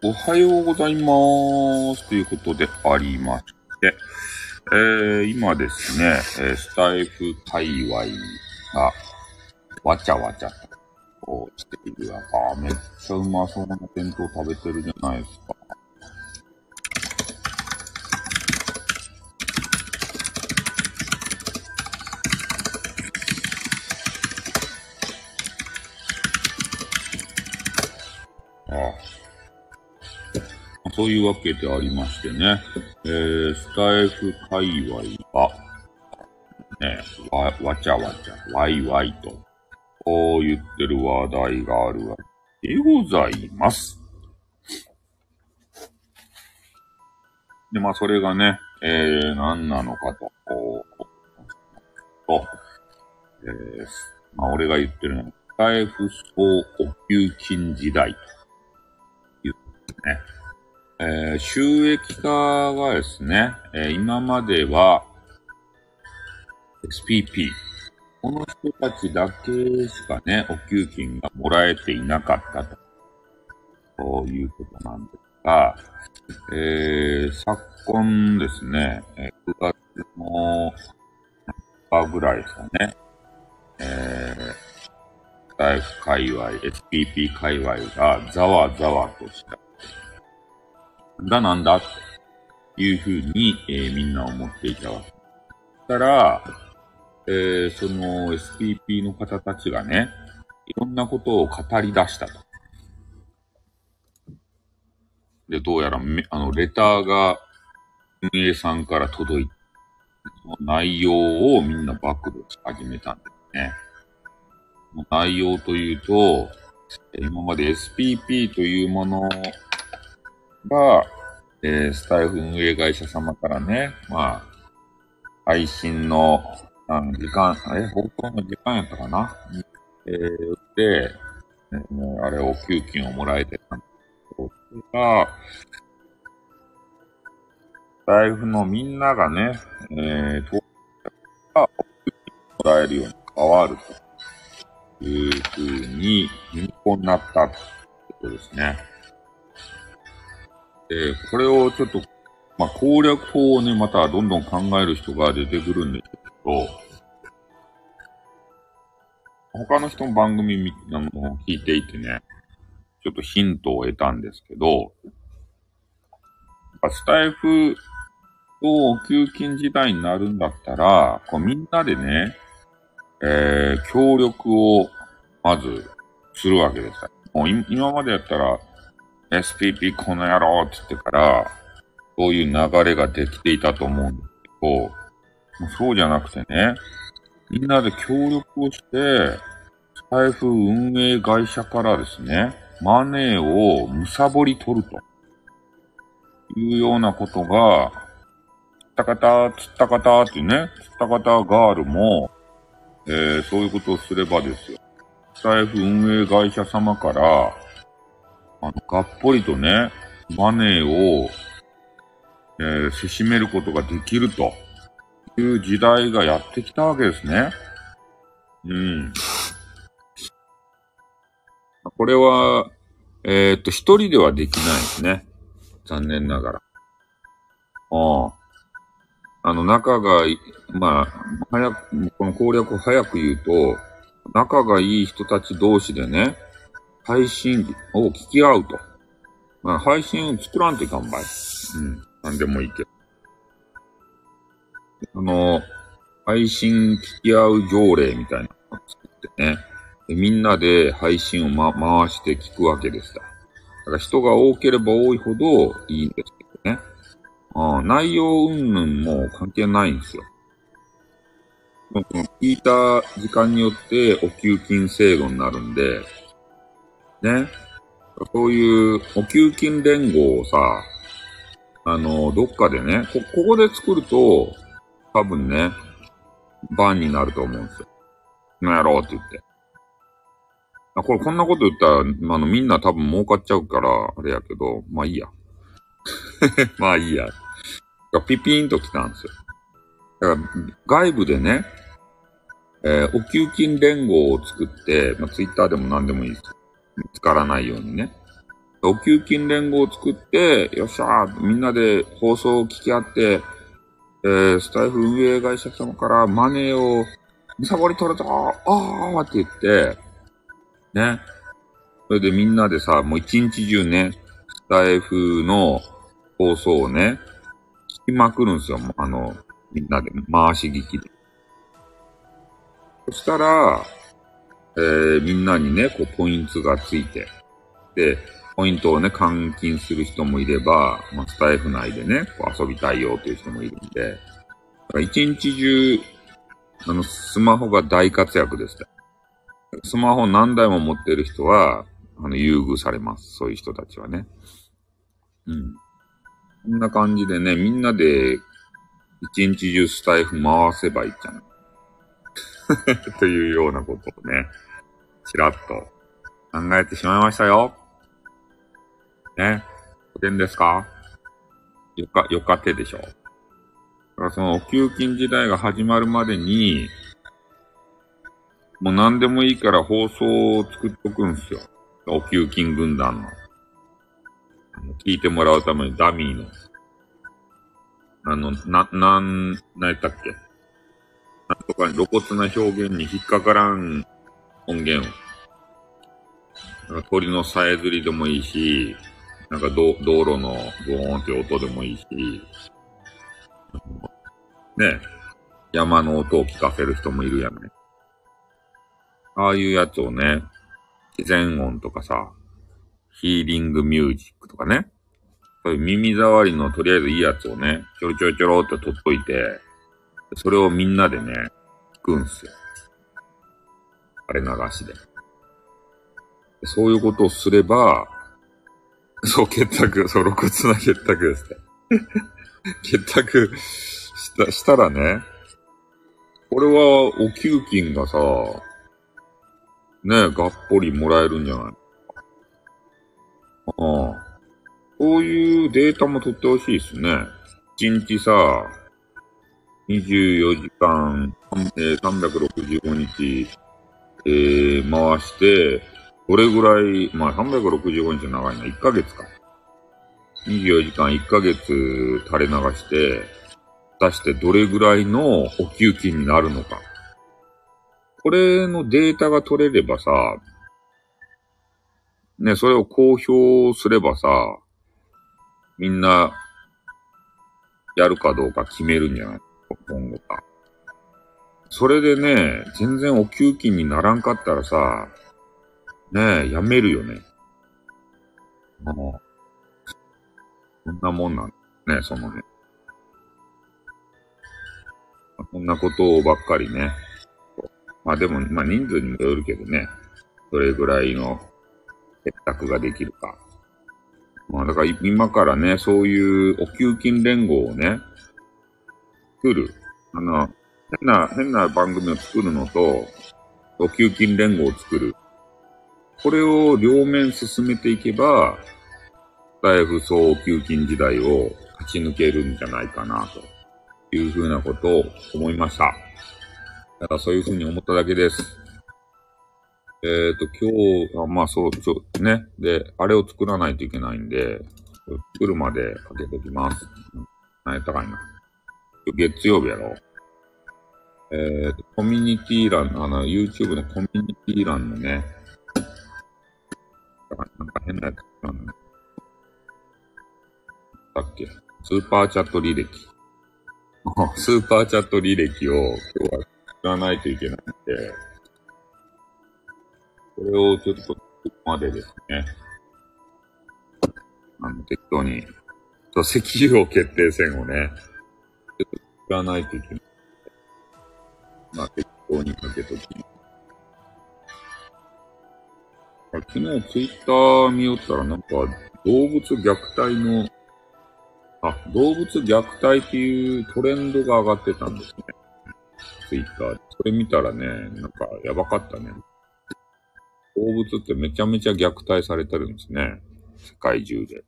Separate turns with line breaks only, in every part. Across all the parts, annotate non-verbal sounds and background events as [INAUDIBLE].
おはようございます。ということでありまして、えー、今ですね、えスタイフ界隈がわちゃわちゃとしている中、めっちゃうまそうな弁当食べてるじゃないですか。そういうわけでありましてね、えー、スタイフ界隈は、ね、わ、わちゃわちゃ、わいわいと、こう言ってる話題があるわけでございます。で、まあ、それがね、えー、何なのかと、こう、と、えー、まあ、俺が言ってるのは、スタイフ総お給金時代と言ってね、えー、収益化がですね、えー、今までは SPP。この人たちだけしかね、お給金がもらえていなかったと。そういうことなんですが、えー、昨今ですね、え9月の半ぐらいですかね、えー、財布界隈、SPP 界隈がざわざわとしたがなんだっていうふうに、えー、みんな思っていたわけ。たら、えー、その SPP の方たちがね、いろんなことを語り出したと。で、どうやらあの、レターが運営さんから届いて、その内容をみんな暴露し始めたんですね。内容というと、今まで SPP というものが、えー、スタイフ運営会社様からね、まあ、配信の、あの、時間、え、放送の時間やったかな？えー、で、えー、あれ、お給金をもらえてたんですけど、それが、スタイフのみんながね、えー、当が給金もらえるように変わるというふうに変更になったってことですね。で、これをちょっと、まあ、攻略法をね、またどんどん考える人が出てくるんですけど、他の人の番組み、あの、聞いていてね、ちょっとヒントを得たんですけど、スタイフとお給金時代になるんだったら、こうみんなでね、えー、協力をまずするわけです。もう今までやったら、SPP この野郎って言ってから、そういう流れができていたと思うんですけど、そうじゃなくてね、みんなで協力をして、財布運営会社からですね、マネーをむさぼり取るというようなことが、つったかた、つったかたってね、つったかたガールも、えー、そういうことをすればですよ。財布運営会社様から、あの、がっぽりとね、マネを、えー、せしめることができるという時代がやってきたわけですね。うん。これは、えー、っと、一人ではできないですね。残念ながら。ああ。あの、仲が、まあ、早く、この攻略を早く言うと、仲がいい人たち同士でね、配信を聞き合うと。まあ、配信を作らんといかんばい。うん。なんでもいいけど。あの、配信聞き合う条例みたいなのを作ってね。でみんなで配信を、ま、回して聞くわけですだ。だから人が多ければ多いほどいいんですけどね。あ内容云々も関係ないんですよ。聞いた時間によってお給金制度になるんで、ね。そういうお給金連合をさ、あの、どっかでね、こ、ここで作ると、多分ね、バンになると思うんですよ。なんやろうって言って。あ、これこんなこと言ったら、あの、みんな多分儲かっちゃうから、あれやけど、まあいいや。[LAUGHS] まあいいや。ピピーンと来たんですよ。だから、外部でね、えー、お給金連合を作って、まあ、ツイッターでも何でもいいです。見つからないようにね。お給金連合を作って、よっしゃー、みんなで放送を聞き合って、えー、スタイフ運営会社様からマネーをむさぼり取れたあーって言って、ね。それでみんなでさ、もう一日中ね、スタイフの放送をね、聞きまくるんですよ。あの、みんなで回し聞きで。そしたら、えー、みんなにね、こう、ポイントがついて、で、ポイントをね、換金する人もいれば、まあ、スタイフ内でね、こう遊びたいよという人もいるんで、一日中、あの、スマホが大活躍ですね。スマホ何台も持ってる人は、あの、優遇されます。そういう人たちはね。うん。こんな感じでね、みんなで、一日中スタイフ回せばいいじゃない。[LAUGHS] というようなことをね、ちらっと考えてしまいましたよ。ね。古典ですか？よか、よか手でしょ。だからそのお給金時代が始まるまでに、もう何でもいいから放送を作っとくんすよ。お給金軍団の。聞いてもらうためにダミーの。あの、な、なん、何やったっけ？なんとかに露骨な表現に引っかからん音源を。鳥のさえずりでもいいし、なんか道路のゴーンって音でもいいし、ね、山の音を聞かせる人もいるやない。ああいうやつをね、自然音とかさ、ヒーリングミュージックとかね、そういう耳障りのとりあえずいいやつをね、ちょろちょろちょろって取っといて、それをみんなでね、聞くんすよ。あれ流しで。そういうことをすれば、そう、結託、そう、露骨な結託ですね。[LAUGHS] 結託した、したらね、これはお給金がさ、ね、がっぽりもらえるんじゃないああ。こういうデータも取ってほしいですね。1日さ、24時間、え、365日、えー、回して、どれぐらい、まあ365日長いな、1ヶ月か。24時間1ヶ月垂れ流して、出してどれぐらいのお給金になるのか。これのデータが取れればさ、ね、それを公表すればさ、みんな、やるかどうか決めるんじゃない？今後か。それでね、全然お給金にならんかったらさ、ねえ、やめるよね。ああ。そんなもんなんね、そのね。こんなことばっかりね。まあでも、まあ人数にもよるけどね。どれぐらいの結託ができるか。まあだから今からね、そういうお給金連合をね、作る。あの、変な、変な番組を作るのと、お給金連合を作る。これを両面進めていけば、大不総給金時代を勝ち抜けるんじゃないかな、というふうなことを思いました。だからそういうふうに思っただけです。えっ、ー、と、今日、あまあそう、ちょ、ね。で、あれを作らないといけないんで、作るまでかけときます。何やったかいな。月曜日やろ。えっ、ー、と、コミュニティ欄の、あの、YouTube のコミュニティ欄のね、なんか変なやつなんだだっけ？スーパーチャット履歴。スーパーチャット履歴を今日は知らないといけないんで、これをちょっとここまでですね。あの、適当に、と石油王決定戦をね、ちょっと知らないといけない。まあ、適当にかけときます。昨日ツイッター見よったらなんか動物虐待の、あ、動物虐待っていうトレンドが上がってたんですね。ツイッターで。それ見たらね、なんかやばかったね。動物ってめちゃめちゃ虐待されてるんですね。世界中で。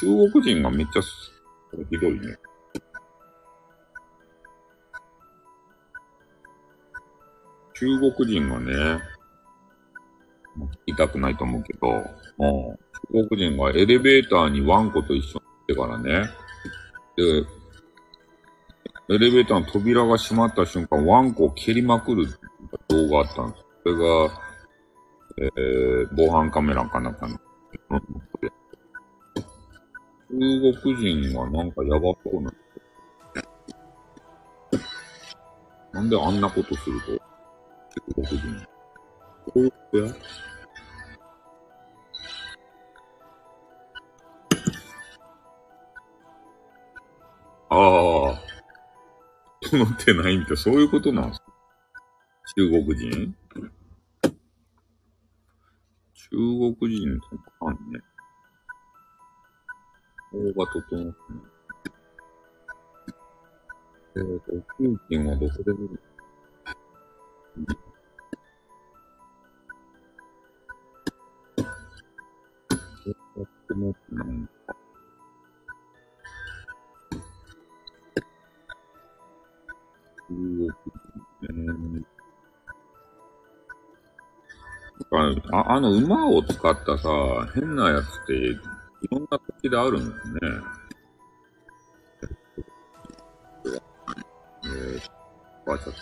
中国人がめっちゃひどいね。中国人がね、言いたくないと思うけど、もう、中国人がエレベーターにワンコと一緒に行ってからね、で、エレベーターの扉が閉まった瞬間、ワンコを蹴りまくる動画あったんです。それが、えー、防犯カメラかなんかの。中国人はなんかやばそうな。なんであんなことすると？国人。こうことやああ。整ってないみたい、そういうことなんですか中国人？中国人とかね。法が整ってない。えっ、ー、と、給金はどこで見る？ってないんか。中国人ああの馬を使ったさ、変なやつっていろんな時であるんですね。えー、ばあちゃって。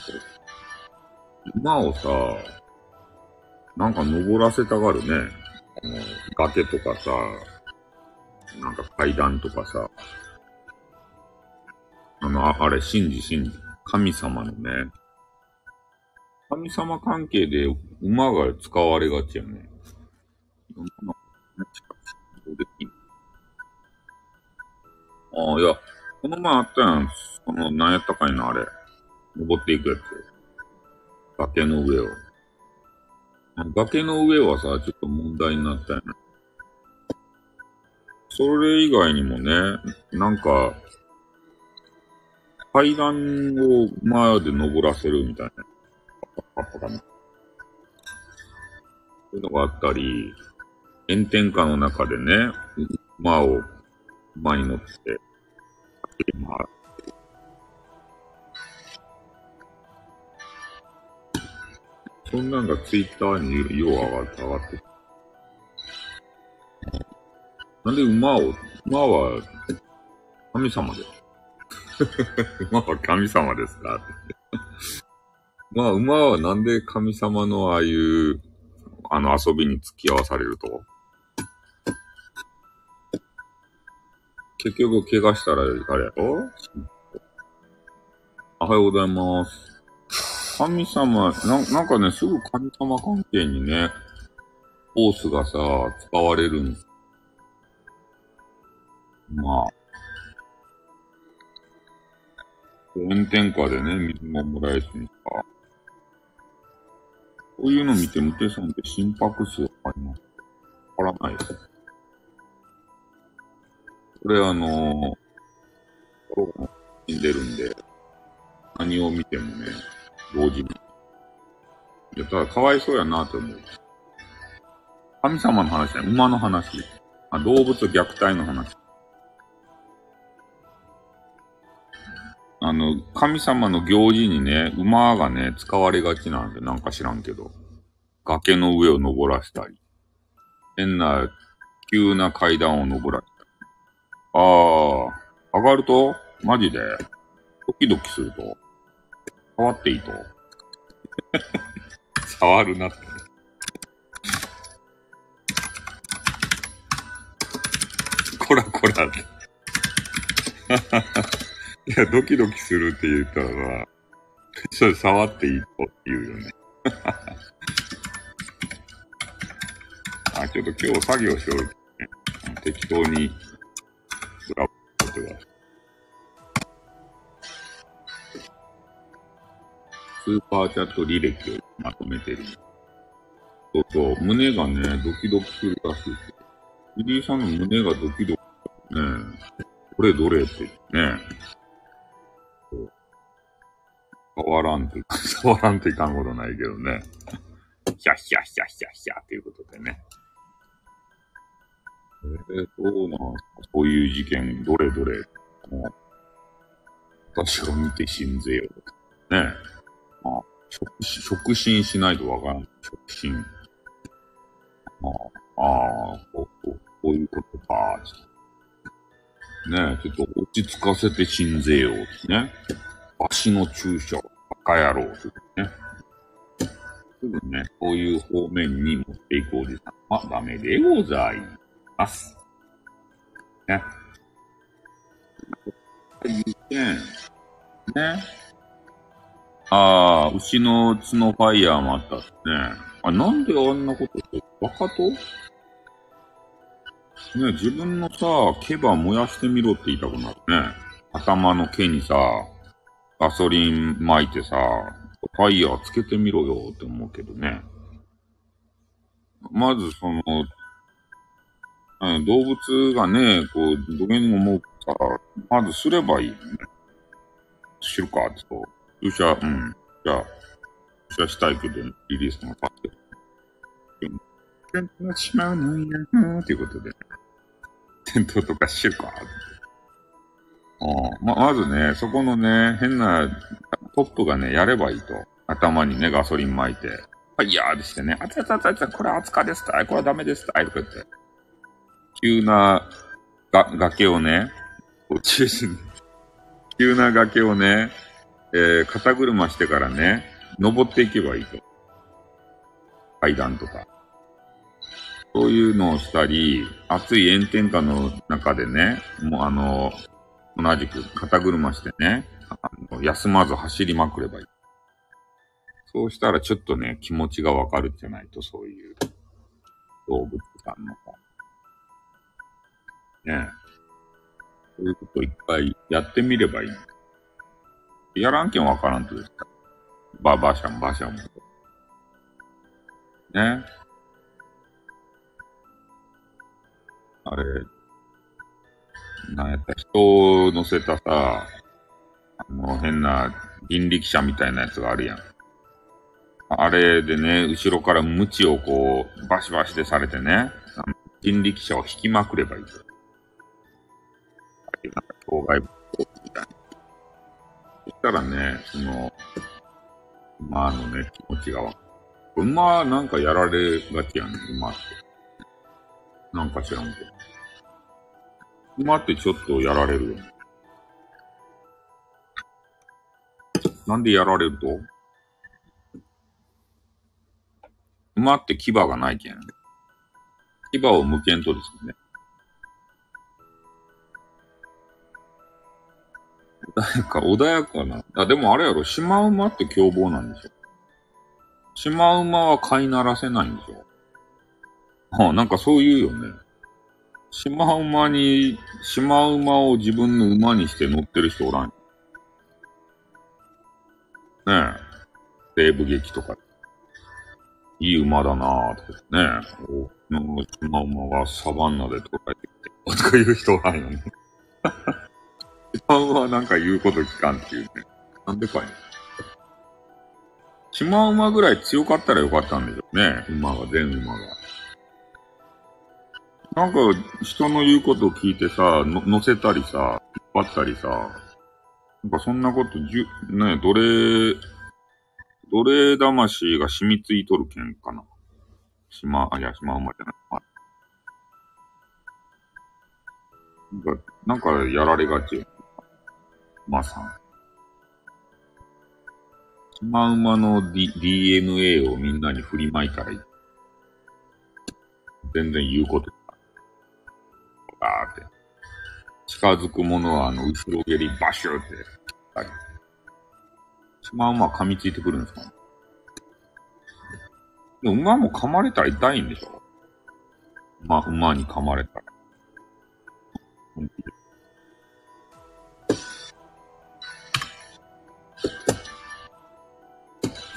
馬をさ、なんか登らせたがるね。あの、崖とかさ、なんか階段とかさ。あの、あれ、信じ信じ。神様のね、神様関係で馬が使われがちやね。ああ、いや、この前あったやん。この、何やったかいな、あれ。登っていくやつ。崖の上を。崖の上はさ、ちょっと問題になったやん。それ以外にもね、なんか、階段を前で登らせるみたいな。あったかな。そういうのがあったり、炎天下の中でね、馬を、馬に乗って、まあ、そんなんがツイッターに色上がって上がって。なんで馬を、馬は神様で。[LAUGHS] 馬は神様ですか？っ [LAUGHS] てまあ、馬はなんで神様のああいう、あの遊びに付き合わされると？結局怪我したら、あれやろ？おはようございます。神様、ななんかね、すぐ神様関係にね、ホースがさ、使われるんですまあ。炎天下でね、水ももらえずにさ、こういうの見て、ムテさんって心拍数あります？わからないです。これあのー、死んでるんで、何を見てもね、同時に。いや、ただかわいそうやなって思う。神様の話だよ。馬の話。あ動物虐待の話。あの、神様の行事にね、馬がね、使われがちなんで、なんか知らんけど。崖の上を登らせたり。変な、急な階段を登らせたり。ああ、上がるとマジでドキドキすると触っていいと [LAUGHS] 触るなって。こらこらって。[LAUGHS] いや、ドキドキするって言ったらさ、それ触っていいとって言うよね。[LAUGHS] あ、ちょっと今日作業しよう。適当に、ブラックってスーパーチャット履歴をまとめてる。そうそう、胸がね、ドキドキするらしい。リリーさんの胸がドキドキね。どれどれってね。触らんと、[LAUGHS] 触らんといかんことないけどね。ヒャッヒャッヒャッヒャッヒャっていうことでね。えー、どうなんそういう事件、どれどれ。もう私を見て信ぜよう。ねえ。まあ、触触診しないとわからん。触診。ああ、こう、こうこういうことか、ねえ、ちょっと落ち着かせて死んぜよ、つってね。足の注射、カ野郎、つってね。すぐね、こういう方面に持っていくおじさんはダメでございます。ね。いいね。ね。ああ、牛の角ファイヤーもあったっすね。あ、なんであんなことして、バカと？ね、自分のさ、毛羽燃やしてみろって言いたくなるね。頭の毛にさ、ガソリン巻いてさ、ファイヤーつけてみろよって思うけどね。まずその、うん動物がね、こう、どげに思うかさ、まずすればいいよね。知るかってと。注射、うん。じゃあ、注射したいけど、リリースもさせて。転倒しまうのや、ということで。転倒とか知るかうんま、まずね、そこのね、変なトップがね、やればいいと。頭にね、ガソリン巻いて、ファイヤーでしてね、あつあつあつあつ、これ熱かですたい、これはダメですたい、とか言って。急なが崖をね、こう中心、急な崖をね、えー、肩車してからね、登っていけばいいと。階段とか。そういうのをしたり、暑い炎天下の中でね、もうあの、同じく肩車してね、あの休まず走りまくればいい。そうしたらちょっとね、気持ちがわかるじゃないと、そういう動物さんのさ。ねえ。そういうこといっぱいやってみればいい。やらんけんわからんとですか。ば、ばしゃん、ばしゃんも。ね。あれ、なんやった、人を乗せたさ、あの、変な人力車みたいなやつがあるやん。あれでね、後ろからムチをこう、バシバシでされてね、人力車を引きまくればいいと。ああいなんか障害物みたいな。そしたらね、その、馬のね、気持ちがわかる。馬なんかやられがちやん、馬って。なんか知らんけど。馬ってちょっとやられる。なんでやられると？馬って牙がないけん。牙を向けんとですね。穏やか、穏やかな。あ、でもあれやろ、シマウマって凶暴なんでしょ。シマウマは飼いならせないんでしょ。はあ、なんかそう言うよね。シマウマに、シマウマを自分の馬にして乗ってる人おらん。ねえ。西部劇とか。いい馬だなぁ、とかね。おシマウマがサバンナで捉えてきて、とか言う人おらんよね。シマウマはなんか言うこと聞かんっていうね。なんでかいね。シマウマぐらい強かったらよかったんでしょうね。馬が、全馬が。なんか、人の言うことを聞いてさ、乗せたりさ、引っ張ったりさ、なんかそんなことじゅ、ね、奴隷、奴隷魂が染みついとるけんかな。島、あ、いや、島馬じゃない。なんか、なんかやられがち。まさん。島馬の、D、DNA をみんなに振りまいたらいい。全然言うことバーって。近づくものは、あの、後ろ蹴りバシューってやったり。シマウマ噛みついてくるんですか？ね。でも馬も噛まれたら痛いんでしょ？馬、馬に噛まれたら。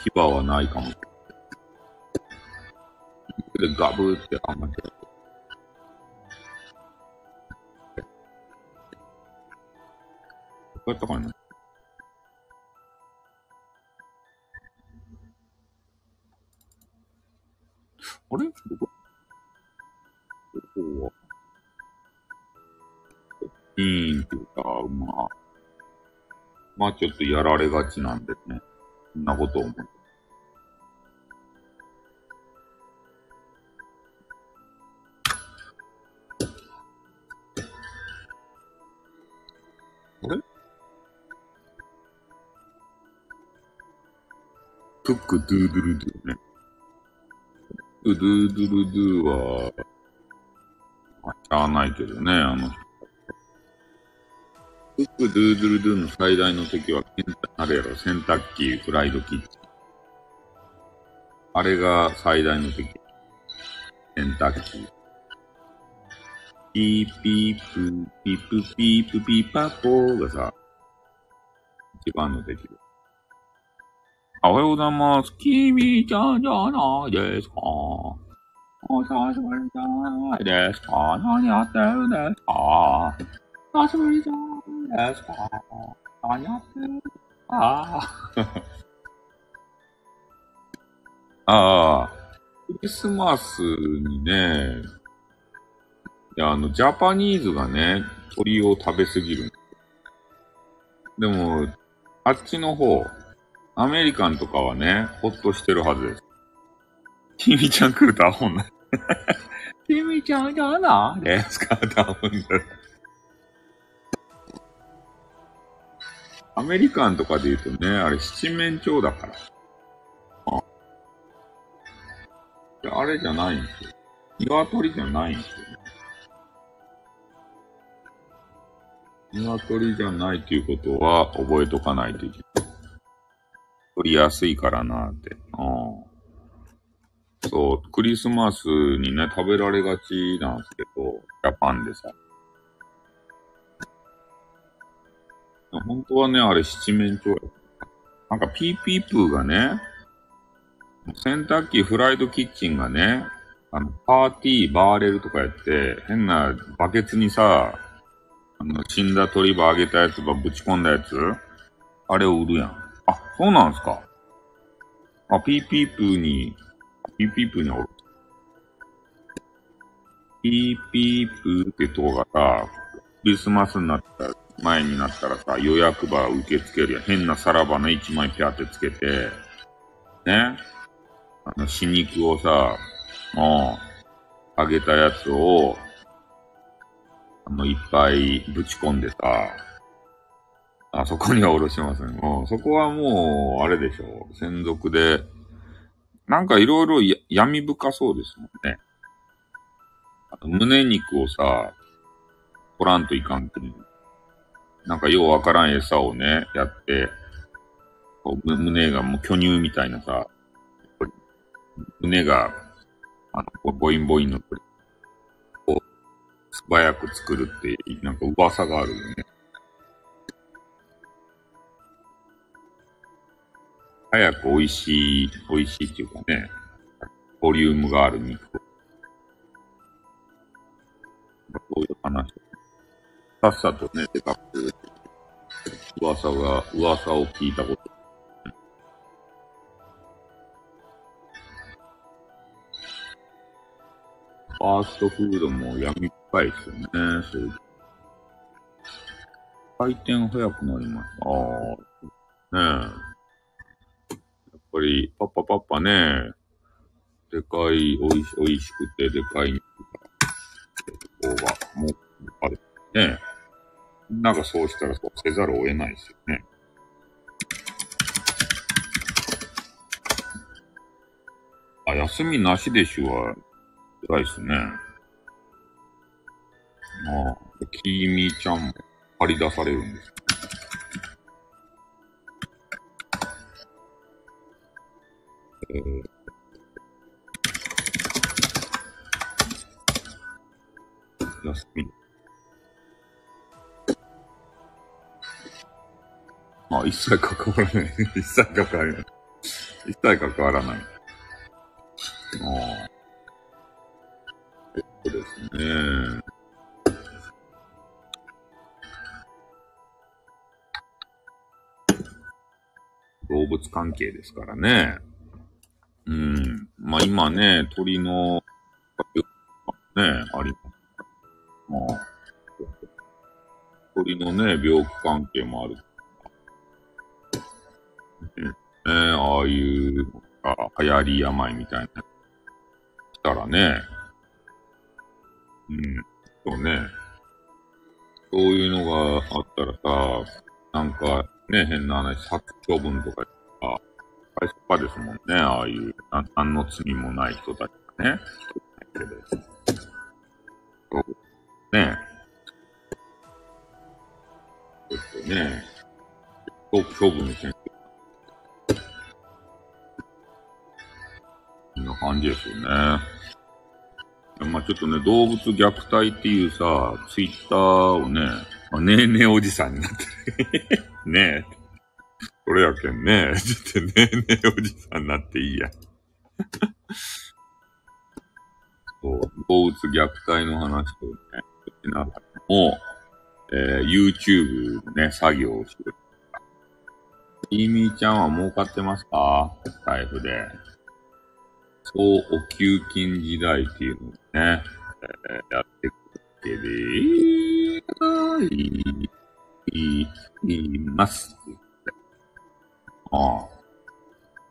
牙はないかもしれない。で、ガブーって噛まれてうやったかな。あれ？どここは。うーん、とか、まあ。まあちょっとやられがちなんでね。そんなこと思う。あれ？ックドゥードゥルドゥね。ドゥドゥドゥルドゥは、まあ、しゃあないけどね、あの人。クックドゥードゥルドゥの最大の敵は、あれやろ、洗濯機、フライドキッチン。あれが最大の敵。洗濯機。ピーピープ、ピープピープピーパーポーがさ、一番の敵で。おはようございます。君ちゃんじゃないですか。お久しぶりじゃないですか。何やってるんですか。久しぶりじゃないですか。何やってるんですか。ああ、クリスマスにね、いや、あの、ジャパニーズがね、鳥を食べすぎる。でも、あっちの方、アメリカンとかはね、ほっとしてるはずです。キミちゃん来るとアホになる。[LAUGHS] キミちゃんじゃなですかってアホになる。アメリカンとかで言うとね、あれ七面鳥だから。ああれじゃないんですよ。鶏じゃないんですよね。鶏じゃないということは覚えとかないといけない。取りやすいからなって。うん。そう、クリスマスにね、食べられがちなんですけど、ジャパンでさ。本当はね、あれ七面鳥や。なんかピーピープーがね、洗濯機、フライドキッチンがね、あの、パーティー、バーレルとかやって、変なバケツにさ、あの、死んだ鳥羽あげたやつばぶち込んだやつあれを売るやん。あ、そうなんすか。あ、ピーピープーに、ピーピープーにおる。ピーピープーってとこがさ、クリスマスになったら前になったらさ、予約場受け付けるやん。変なさらばの一枚ピャってつけて、ね。あの、死肉をさ、もう、あげたやつを、あの、いっぱいぶち込んでさ、あそこにはおろしません。もう、そこはもう、あれでしょう。専属で、なんかいろいろ闇深そうですもんね。あと、胸肉をさ、取らんといかんってなんかようわからん餌をね、やって、こう胸がもう巨乳みたいなさ、胸が、あの、ボインボインの鳥素早く作るって、なんか噂があるよね。早く美味しい、美味しいっていうかね、ボリュームがある肉。そういう話。さっさとね、でかく、噂が、噂を聞いたことファーストフードも闇深いですよね。そういう。回転早くなります。ああ、ねえ。やっぱり、パッパパッパね、でかい、おいし、おいしくてでかい肉が、ここが、もう、ある。ねえ。なんかそうしたらそうせざるを得ないですよね。あ、休みなしでしゅは、辛いですね。ああ、きみちゃんも張り出されるんです。えー、休み。あ、一切関わらない。一切関わらない。一切関わらない。ああ。そうですね。動物関係ですからね。うん。まあ今ね、鳥の、ね、あります。まあ、鳥のね、病気関係もある。ね、ああいうあ流行り病みたいな。来たらね、うん。そうね。そういうのがあったらさ、なんか、ね、変な話、殺処分とかさ、会社かですもんね。ああいう、な何の罪もない人たちがね。けどそうねちょっとね、処分先生。こんな感じですよね。まあちょっとね、動物虐待っていうさ、ツイッターをね、まあ、ねえねえおじさんになってる。[LAUGHS] ねえ。それやけんね。[LAUGHS] ちょっとねえねえおじさんになっていいや。そう、動物虐待の話をね、しながらも、えー、YouTube ね、作業をしてる。イーミーちゃんは儲かってますか？スタイフで。そうお給金時代っていうのをね、えー、やってくれてい、い、います。ああ。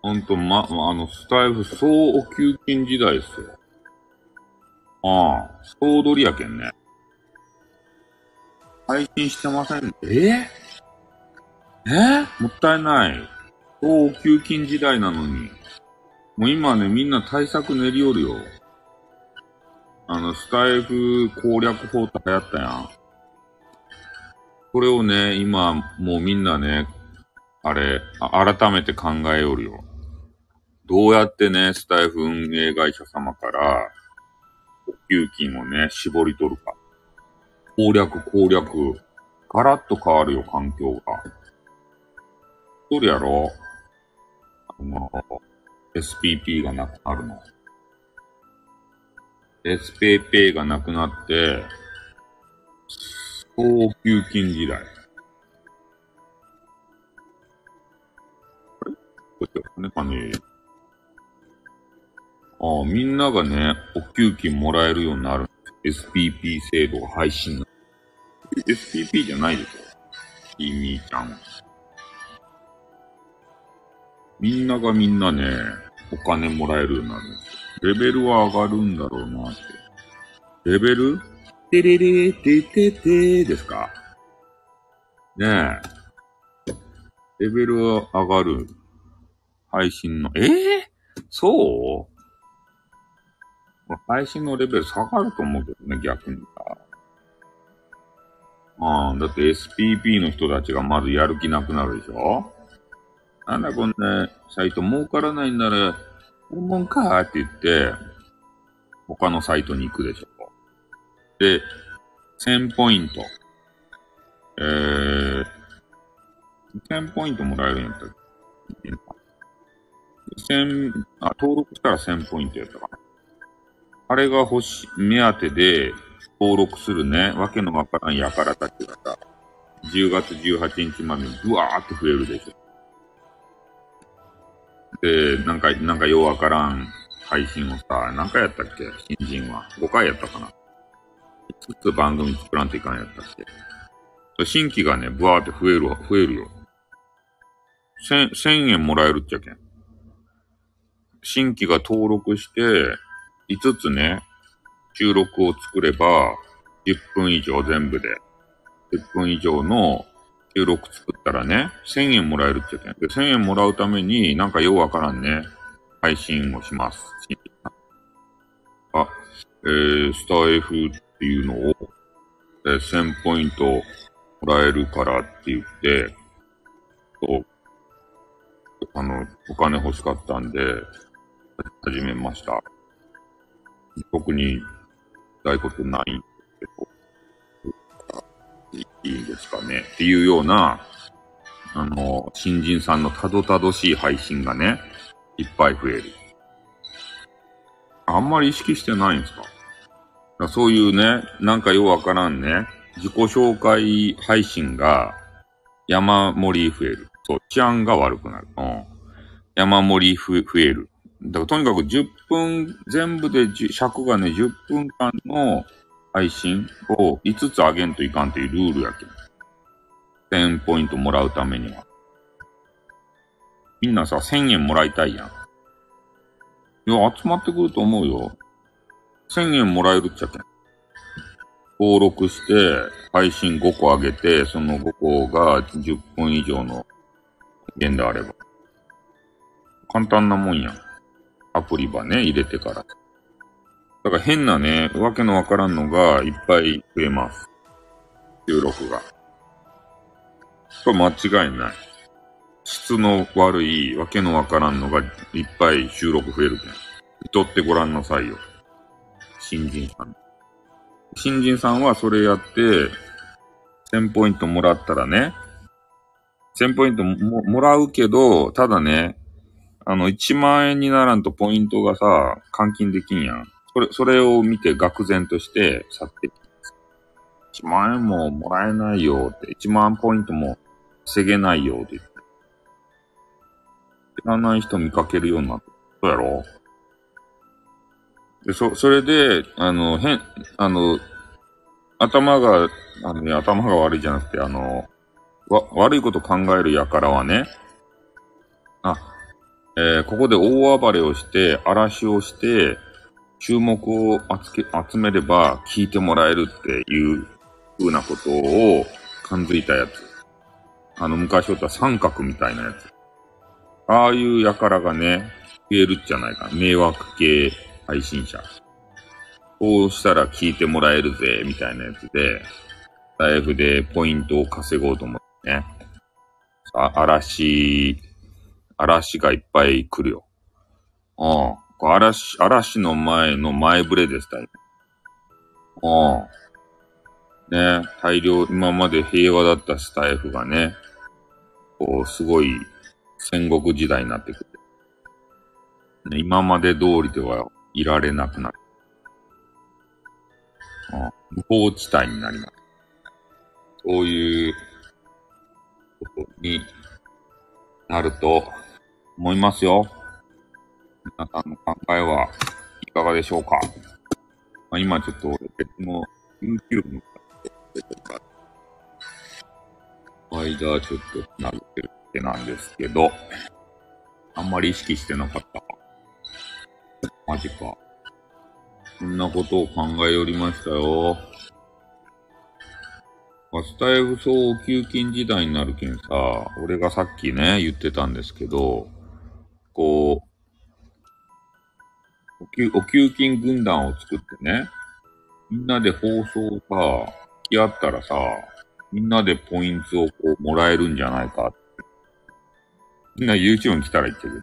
ほんと、ま、あの、スタイフ総お給金時代ですよ。ああ、総取りやけんね。配信してません。ええもったいない。総お給金時代なのに。もう今ね、みんな対策練りよるよ。あの、スタイフ攻略法って流行ったやん。これをね、今、もうみんなね、あれ、あ改めて考えよるよ。どうやってね、スタイフ運営会社様から、お給金をね、絞り取るか。攻略、攻略。ガラッと変わるよ、環境が。そるやろあの、SPP がなくなるの。SPP がなくなって、高給金時代。これ金かねああ、みんながね、お給金もらえるようになる。SPP 制度が配信。SPP じゃないでしょ。いいみちゃん。みんながみんなね、お金もらえるようになる。レベルは上がるんだろうなって。レベル？てれれてててですか？ねえ。レベルは上がる。配信の、え？え？ー、そう？配信のレベル下がると思うけどね、逆にさ。ああ、だって SPP の人たちがまずやる気なくなるでしょ？なんだこんなサイト儲からないんなら、本物かって言って、他のサイトに行くでしょ？で、1000ポイント。えー、1000ポイントもらえるんやったっけ1000、あ、登録したら1000ポイントやったかな。あれが欲し、目当てで登録するね、わけのわからんやからたちがさ、10月18日までにブワーって増えるでしょ。で、なんか、なんかようわからん配信をさ、何回やったっけ？新人は。5回やったかな。5つ番組作らんといかんやったっけ？新規がね、ブワーって増えるわ、増えるよ。千、千円もらえるっちゃけん。新規が登録して、5つね、収録を作れば、10分以上全部で、10分以上の収録作ったらね、1000円もらえるって言ってで、1000円もらうために、なんかようわからんね、配信をします。あ、えー、スター F っていうのを、えー、1000ポイントもらえるからって言って、そう、あの、お金欲しかったんで、始めました。特に、ないことないんですけど、いいですかねっていうような、あの、新人さんのたどたどしい配信がね、いっぱい増える。あんまり意識してないんですか？かそういうね、なんかようわからんね、自己紹介配信が山盛り増える。そう、治安が悪くなる。うん。山盛り増える。だからとにかく10分、全部で尺がね、10分間の配信を5つ上げんといかんというルールやけん。1000ポイントもらうためには。みんなさ、1000円もらいたいやん。いや、集まってくると思うよ。1000円もらえるっちゃけん。登録して、配信5個上げて、その5個が10分以上の件であれば。簡単なもんやん。アプリばね、入れてから。だから変なね、わけのわからんのがいっぱい増えます。収録が。これ間違いない。質の悪いわけのわからんのがいっぱい収録増えるけん。撮ってごらんなさいよ。新人さん。新人さんはそれやって、1000ポイントもらったらね、1000ポイントももらうけど、ただね、あの、1万円にならんとポイントがさ、換金できんやん。それ、それを見て愕然として去ってき。1万円ももらえないよって、1万ポイントも防げないよって言って。知らない人見かけるようになった。そうやろ？で、そ、それで、あの、変、あの、頭が、あのね、頭が悪いじゃなくて、あの、わ、悪いこと考える輩はね、あ、えー、ここで大暴れをして、嵐をして、注目を集めれば聞いてもらえるっていう風なことを感づいたやつ。あの、昔おった三角みたいなやつ。ああいう輩がね、増えるじゃないか。迷惑系配信者。こうしたら聞いてもらえるぜ、みたいなやつで、ライフでポイントを稼ごうと思ってね。あ嵐、嵐がいっぱい来るよ。うん。嵐、嵐の前の前触れです、大体。うん。ね、大量、今まで平和だったスタイフがね、こう、すごい戦国時代になってくる。ね、今まで通りではいられなくなる。うん無法地帯になります。そういうことになると思いますよ。皆さんの考えはいかがでしょうか、まあ、今ちょっと別の YouTube の間ちょっとなってるってなんですけど、あんまり意識してなかった。マジか。そんなことを考えおりましたよ。スタイフ総給金時代になるけんさ、俺がさっきね、言ってたんですけど、こう、お給お給金軍団を作ってね、みんなで放送をさ、付き合ったらさ、みんなでポイントをこうもらえるんじゃないかって。みんな YouTube に来たら言ってる。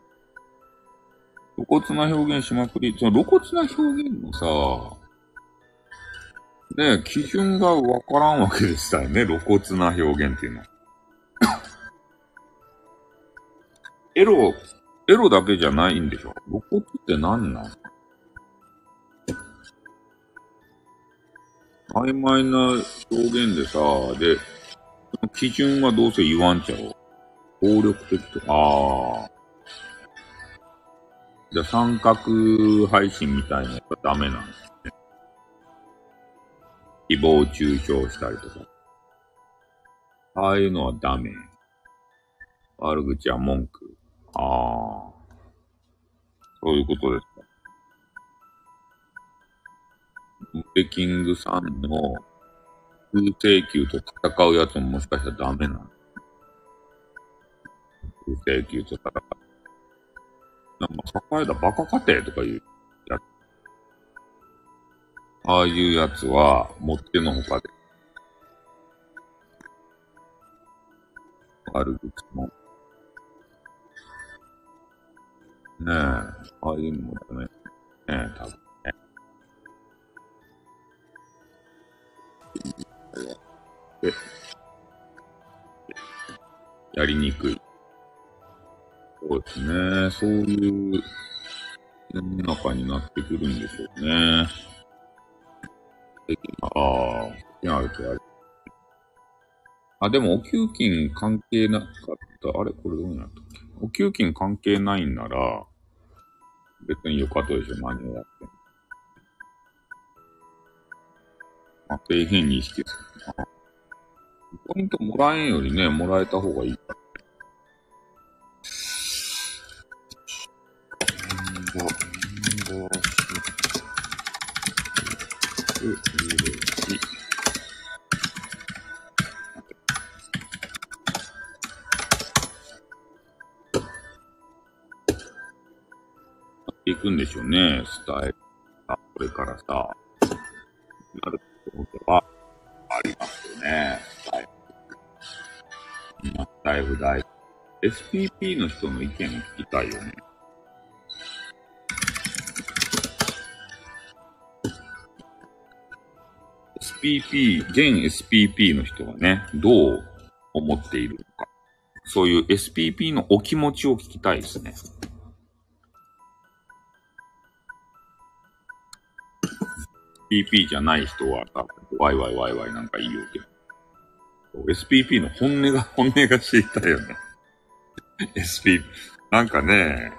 露骨な表現しまくり、その露骨な表現のさ、ね基準がわからんわけでしたよね、露骨な表現っていうのは。[COUGHS] エロ、エロだけじゃないんでしょ露骨って何なん？曖昧な表現でさ、で、基準はどうせ言わんちゃう。暴力的とか、ああ。じゃ三角配信みたいなやつはダメなんです。誹謗中傷したりとか。ああいうのはダメ。悪口は文句。ああ。そういうことですか。ムペキングさんの空請求と戦うやつももしかしたらダメなの？空請求と戦う。なんか、栄えたバカ家庭とかいう。ああいうやつは、もってのほかで。悪口も。ねえ、ああいうのもダメ。ねえ、多分ね。やりにくい。そうですね。そういう世の中になってくるんでしょうね。ああ、あるとある。あ、でもお給金関係なかった。あれ？これどうなったっけ？お給金関係ないんなら、別によかったでしょ、何をやっても。まあ、底辺に意識する。ポイントもらえんよりね、もらえた方がいいから。が、んだし、う、うれし。いくんでしょうね、スタイル。あ、これからさ、なることはありますよね、スタイル。今、スタイル大 SPP の人の意見を聞きたいよね。SPP、現 SPP の人がね、どう思っているのか。そういう SPP のお気持ちを聞きたいですね。SPP じゃない人は多分、ワイワイワイワイなんか言いようけど。SPP の本音が、本音が知りたいよね。SPP。なんかね、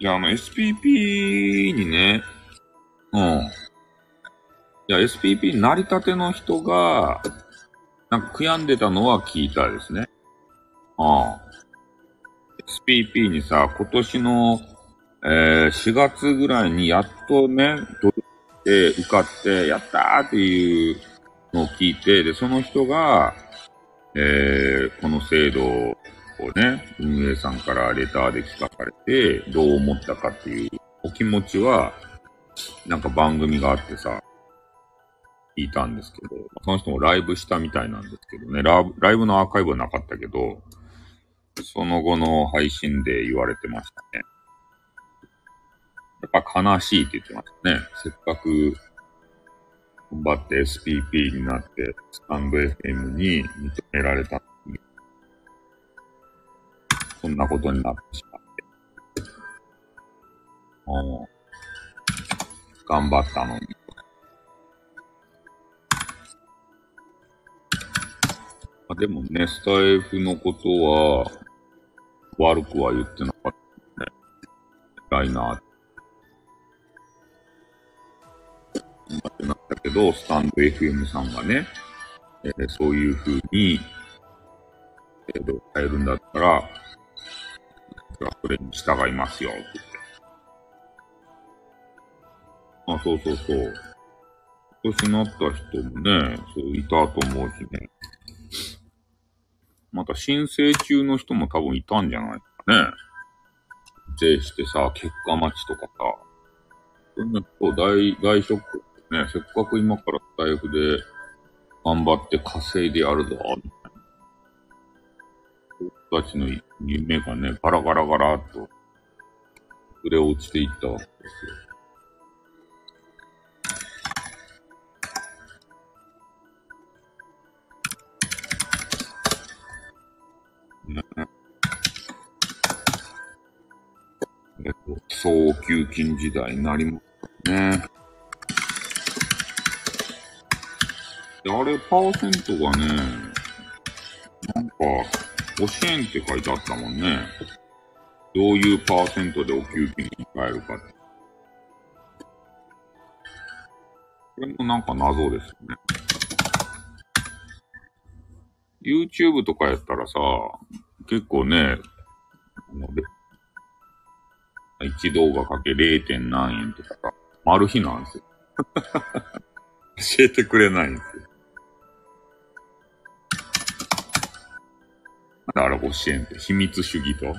いや、あの、SPP にね、うん。いや、SPP 成り立ての人が、なんか悔やんでたのは聞いたですね。うん。SPP にさ、今年の、えー、4月ぐらいにやっとね、取って受かって、やったーっていうのを聞いて、で、その人が、えー、この制度をね、運営さんからレターで聞かされて、どう思ったかっていうお気持ちは、なんか番組があってさ、聞いたんですけど、その人もライブしたみたいなんですけどね、ラライブのアーカイブはなかったけど、その後の配信で言われてましたね。やっぱ悲しいって言ってましたね。せっかく頑張って SPP になって、スタンド FM に認められたのに、そんなことになってしまって。もう、頑張ったのに。あでもね、スタイフのことは、悪くは言ってなかったね。偉いなってなったけど、スタンド FM さんがね、えー、そういう風に、えー、変えるんだったら、それに従いますよ、って言って。あ、そうそうそう。今年なった人もね、そういたと思うしね。また申請中の人も多分いたんじゃないかね。税してさ、結果待ちとかさ。そんなと大、大ショックね、せっかく今からスタイフで頑張って稼いでやるぞ、みたいな。僕たちの夢がね、ガラガラガラっと、触れ落ちていったわけですよ。えっと、早急金時代になりますね。で、あれ、パーセントがね、なんか、5支援って書いてあったもんね。どういうパーセントでお給金に変えるかって。これもなんか謎ですよね。YouTube とかやったらさ、結構ね、1動画かけ 0. 何円とかさ、マル秘なんですよ。[LAUGHS] 教えてくれないんですよ。だから教えんって、秘密主義と。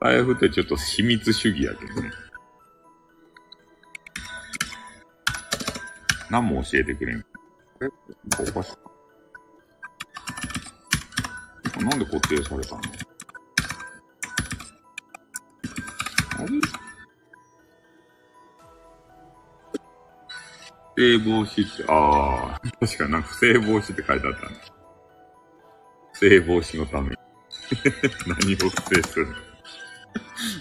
財布ってちょっと秘密主義やけどね。何も教えてくれん。えおかしい。なんで固定されたの？あれ？不正防止って、ああ、確かなんか、不正防止って書いてあったんだ。正防止のために。[LAUGHS] 何を不正するの？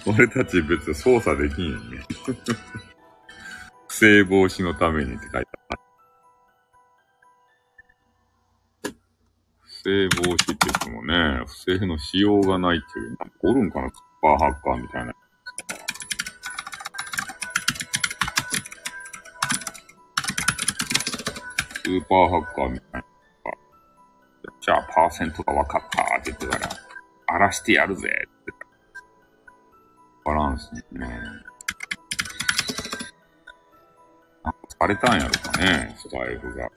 俺たち別に操作できんよね。[LAUGHS] 不正防止のためにって書いてあった。正防止って言ってもね、不正のしようがないっていう、なんかおるんかなスーパーハッカーみたいな。スーパーハッカーみたいな。じゃあ、パーセントが分かったって言ってから、荒らしてやるぜってバランスね。なんかされたんやろかね、スタイルが。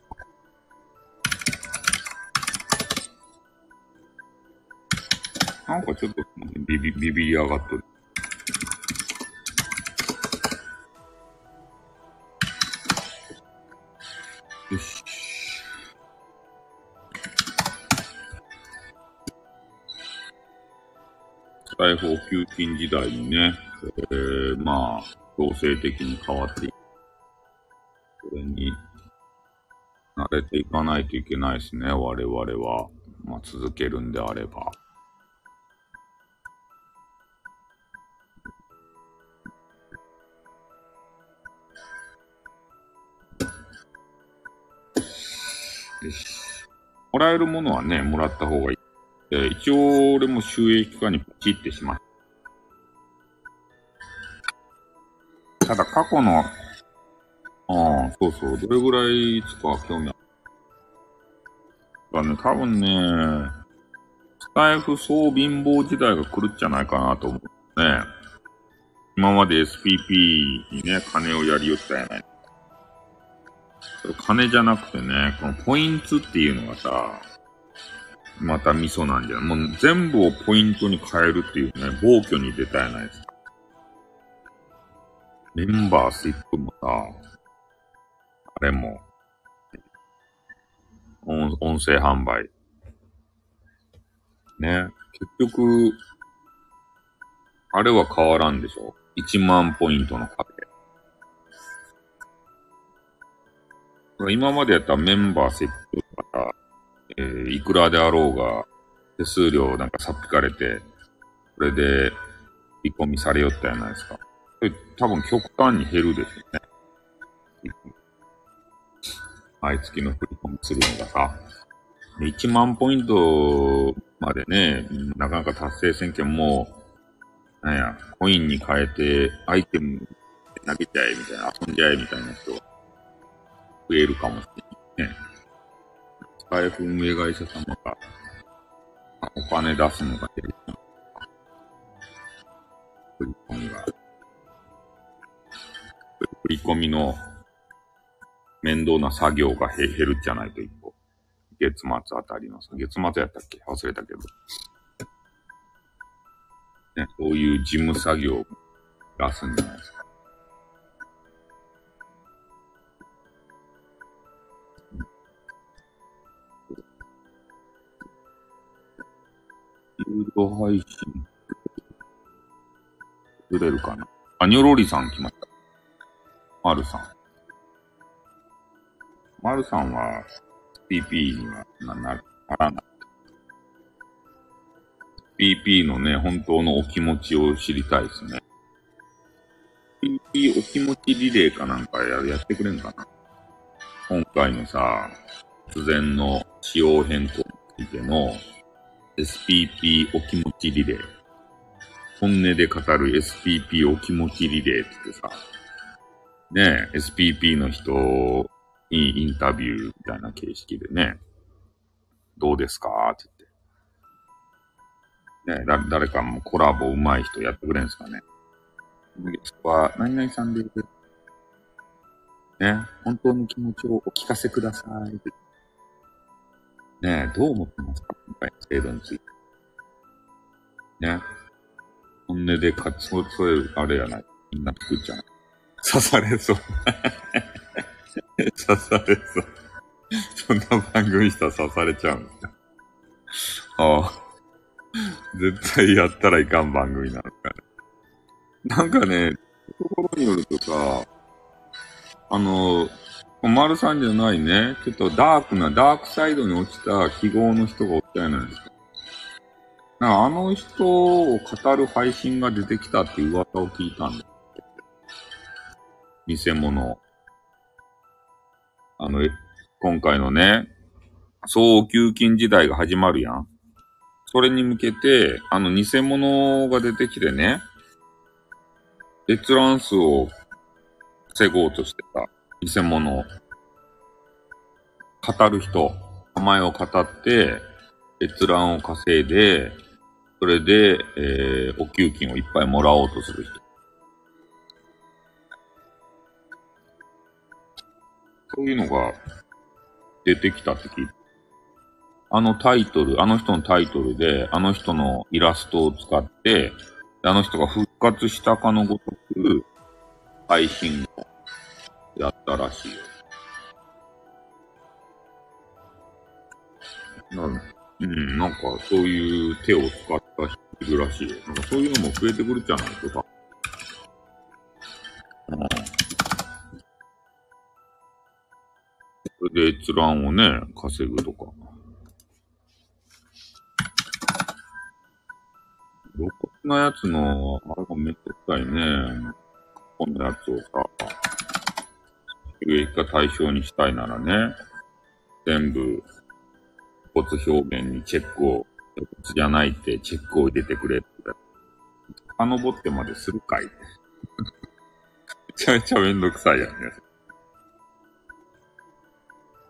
なんかちょっとビビビビり上がっとる。よし。財宝給金時代にね、えー、まあ、強制的に変わっていく。それに、慣れていかないといけないですね、我々は。まあ、続けるんであれば。よし。もらえるものはね、もらった方がいい。えー、一応、俺も収益化にポチってしまった。ただ、過去の、ああ、そうそう、どれぐらいつか興味ある。だね、多分ね、スタイフ総貧乏時代が来るんじゃないかなと思うね。今まで SPP にね、金をやりよったやない。金じゃなくてね、このポイントっていうのがさ、また味噌なんじゃないもう全部をポイントに変えるっていうね、暴挙に出たやないですか。メンバーシップもさ、あれも、音音声販売。ね。結局、あれは変わらんでしょ ?1 万ポイントの壁。今までやったメンバーシップとか、えー、いくらであろうが、手数料なんかさっぴかれて、これで、見込みされよったやないですか。多分極端に減るでしょうね。毎月の振り込みするのがさ。1万ポイントまでね、なかなか達成せんけんも、なんや、コインに変えて、アイテム投げちゃえみたいな、遊んじゃえみたいな人増えるかもしれないね。スタイフ運営会社様がお金出すのが減る。振り込みが。振り込みの面倒な作業が減るじゃないと一歩。月末あたりのさ、月末やったっけ？忘れたけど。ね、そういう事務作業出すんじゃないですか。有料配信。売れるかな？あ、ニョロリさん来ました。マルさん。マルさんは、PP にはな、な、ならない。PP のね、本当のお気持ちを知りたいですね。PP お気持ちリレーかなんかややってくれんかな？今回のさ、突然の仕様変更についての SPP お気持ちリレー。本音で語る SPP お気持ちリレーってさ、ねえ、SPP の人にインタビューみたいな形式でね、どうですかって言って。ねえ、だ、誰かもコラボ上手い人やってくれんすかね。ゲストは、何々さんで、ね、本当の気持ちをお聞かせください。ねえ、どう思ってますか？今回の制度について。ね。本音で勝ち、そうそういう、あれやない。みんな作っちゃう。刺されそう。[LAUGHS] 刺されそう。そんな番組したら刺されちゃうんですか。ああ。絶対やったらいかん番組なのかね。なんかね、ところによるとさ、あの、丸さんじゃないね、ちょっとダークな、ダークサイドに落ちた記号の人がおったやないですか。なあの人を語る配信が出てきたって噂を聞いたんだ。偽物。あの、今回のね、総給金時代が始まるやん。それに向けて、あの偽物が出てきてね、閲覧数を防ごうとしてた。偽物を。語る人。名前を語って、閲覧を稼いで、それで、えー、お給金をいっぱいもらおうとする人。そういうのが出てきたって聞いて。あのタイトル、あの人のタイトルで、あの人のイラストを使って、あの人が復活したかのごとく、配信をやったらしいよ。なんうん、なんかそういう手を使った人いるらしいよ。なんかそういうのも増えてくるじゃないとか。うん。それで閲覧をね、稼ぐとか。露骨なやつの、あれがめっちゃくさいね。このやつをさ、益化対象にしたいならね、全部、骨表現にチェックを、骨じゃないってチェックを入れてくれって。遡ってまでするかい [LAUGHS] めちゃめちゃめんどくさいやんね。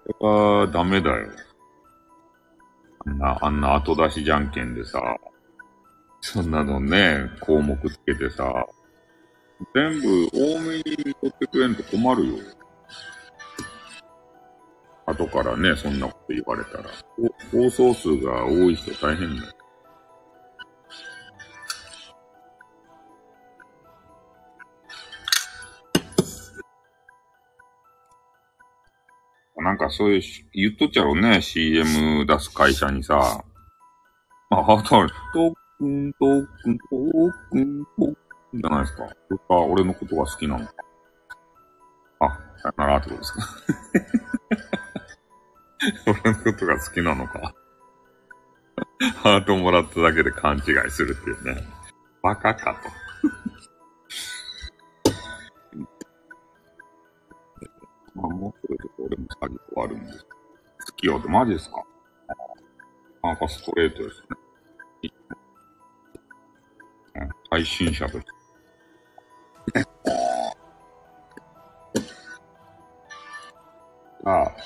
それはダメだよ。あんな、あんな後出しじゃんけんでさ、そんなのね、項目つけてさ、全部多めに取ってくれんと困るよ。後からね、そんなこと言われたら。放送数が多い人大変だよ。なんかそういう、言っとっちゃろうね、CM 出す会社にさ。あ、あと、トークン、トークン、トークン、トークンじゃないですか。それか、俺のことが好きなのか。あ、さよならってことですか。[LAUGHS] 俺のことが好きなのか。ハートもらっただけで勘違いするっていうね。バカかと。[LAUGHS] まあ、もうそれと俺も詐欺終わるんです。好きよってマジですか？なんかストレートですね。配信者として。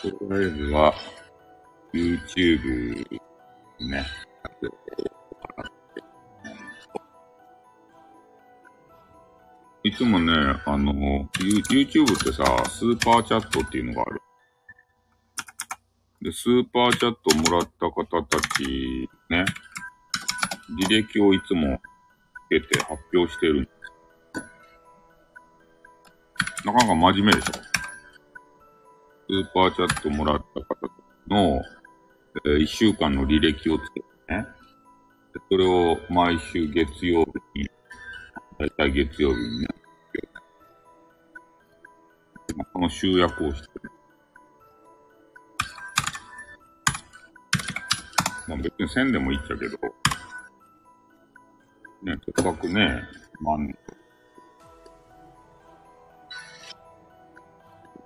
とりあえずは、YouTube ね。いつもね、あの、YouTube ってさ、スーパーチャットっていうのがある。で、スーパーチャットもらった方たち、ね、履歴をいつもつけて発表してるんです。なかなか真面目でしょスーパーチャットもらった方の、えー、1週間の履歴をつけてね。それを毎週月曜日に、だいたい月曜日にね、まあ、この集約をしてる。まあ別にせんでもいいっちゃけど、ね、せっかくね、万年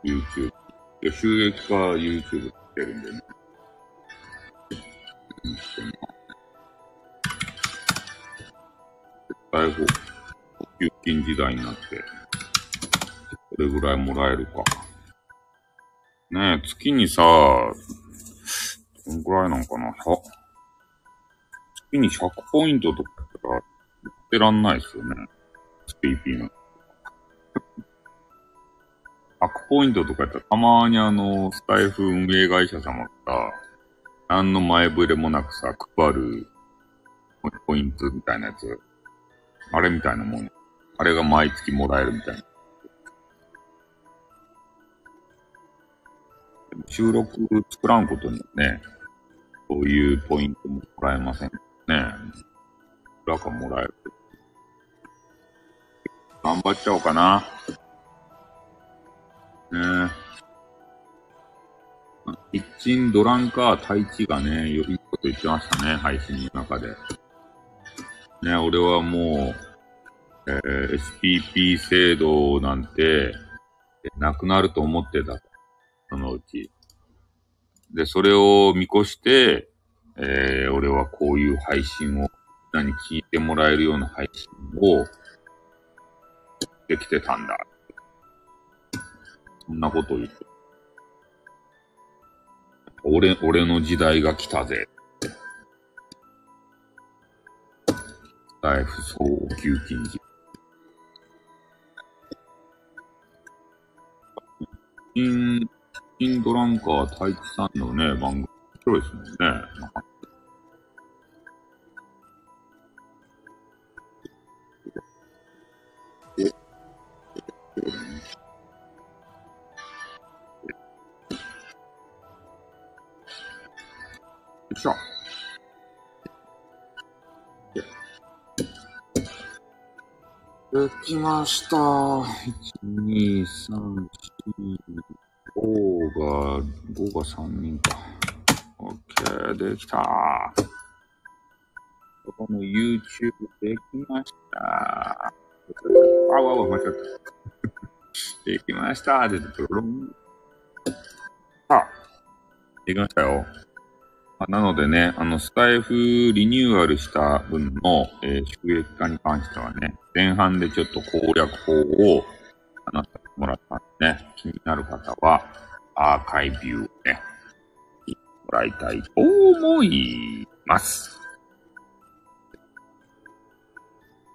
YouTube で収益化 YouTube ってるんでね。絶対こう、給金時代になって、これぐらいもらえるか。ねえ、月にさ、どんぐらいなんかな、月に100ポイントとかやってらんないですよね。スピーピーの。100ポイントとかやったら、たまにあの、スタイフ運営会社様が、何の前触れもなくさ、配る、ポイントみたいなやつ。あれみたいなもん。あれが毎月もらえるみたいな。収録作らんことにね、そういうポイントももらえませんね。いくらかもらえる。頑張っちゃおうかな。ね。キッチンドランカー太一がね、よいこと言ってましたね、配信の中で。ね、俺はもう、えー、SPP 制度なんて、なくなると思ってた。そのうち。で、それを見越して、えー、俺はこういう配信を、何聞いてもらえるような配信を、できてたんだ。そんなこと言って。俺、俺の時代が来たぜ。ライフ総給金時。イン、インドランカー太一さんのね、番組面白いですもんね。よいしょ。できました。1、2、3、4、5が、5が3人か。OK、できた。この YouTube できました。あわわ、間違った。できました。で、プロン。さあ、できましたよ。なのでね、あの、スタイフリニューアルした分の、えー収益化に関してはね、前半でちょっと攻略法を話してもらったんでね、気になる方は、アーカイビューをね、聞いてもらいたいと思います。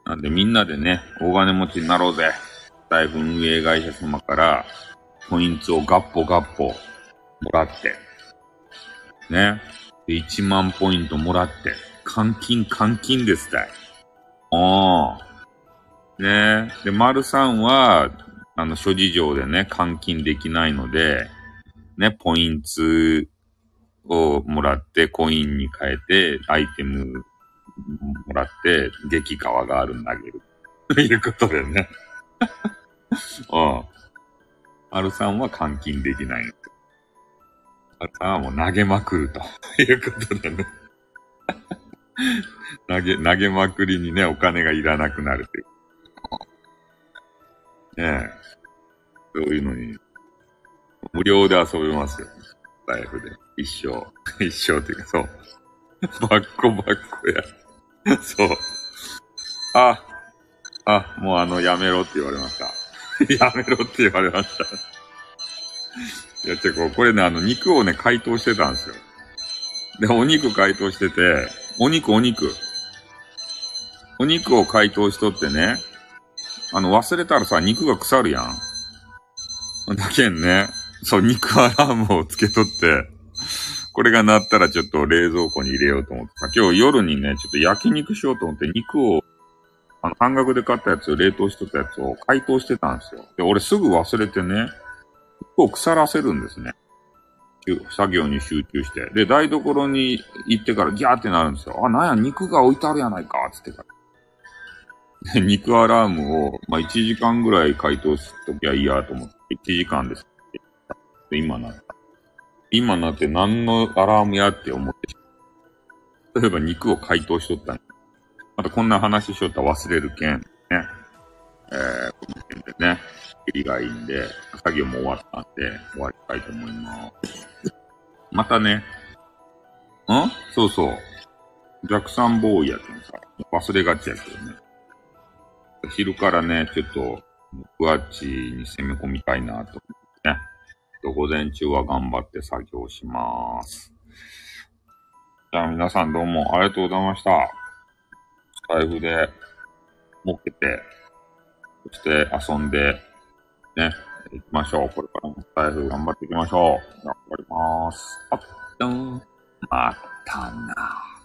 なんでみんなでね、大金持ちになろうぜ。スタイフ運営会社様から、ポイントをガッポガッポもらって、ね。で、1万ポイントもらって、換金換金ですたい。ああ。ねで、丸さんは、あの、諸事情でね、換金できないので、ね、ポイントをもらって、コインに変えて、アイテムもらって、激川があるん投げる。[LAUGHS] ということでね。[LAUGHS] うん。丸さんは換金できない。丸さんはもう投げまくるということでね。[LAUGHS] 投げ、投げまくりにね、お金がいらなくなるという。ねえ。そういうのに、無料で遊べますよ。ライフで。一生。一生っていうか、そう。バッコバッコや。そう。あ、あ、もうあの、やめろって言われました。やめろって言われました。いや、てか、これね、あの、肉をね、解凍してたんですよ。で、お肉解凍してて、お肉、お肉。お肉を解凍しとってね、あの、忘れたらさ、肉が腐るやん。だけんね、そう、肉アラームをつけとって、これが鳴ったらちょっと冷蔵庫に入れようと思ってさ、今日夜にね、ちょっと焼肉しようと思って肉を、あの、半額で買ったやつ冷凍しとったやつを解凍してたんですよ。で、俺すぐ忘れてね、を腐らせるんですね。作業に集中して。で、台所に行ってからギャーってなるんですよ。あ、なんや、肉が置いてあるやないか、つってから。で、肉アラームを、まあ、1時間ぐらい解凍しときゃいいやと思って、1時間ですで、今なった。今なって何のアラームやって思って。例えば肉を解凍しとったんまたこんな話しとったら忘れるけん、ね。えー、この辺でね、りがいいんで、作業も終わったんで、終わりたいと思います。またね、ん？そうそう。逆算ボーイやけんさ、忘れがちやけどね。昼からね、ちょっと、ふわっちに攻め込みたいなと思ってね。午前中は頑張って作業します。じゃあ皆さんどうもありがとうございました。スタイフで、儲けて、そして遊んで、ね、行きましょう。これからもスタイフ頑張っていきましょう。頑張ります。あっ、どん。またな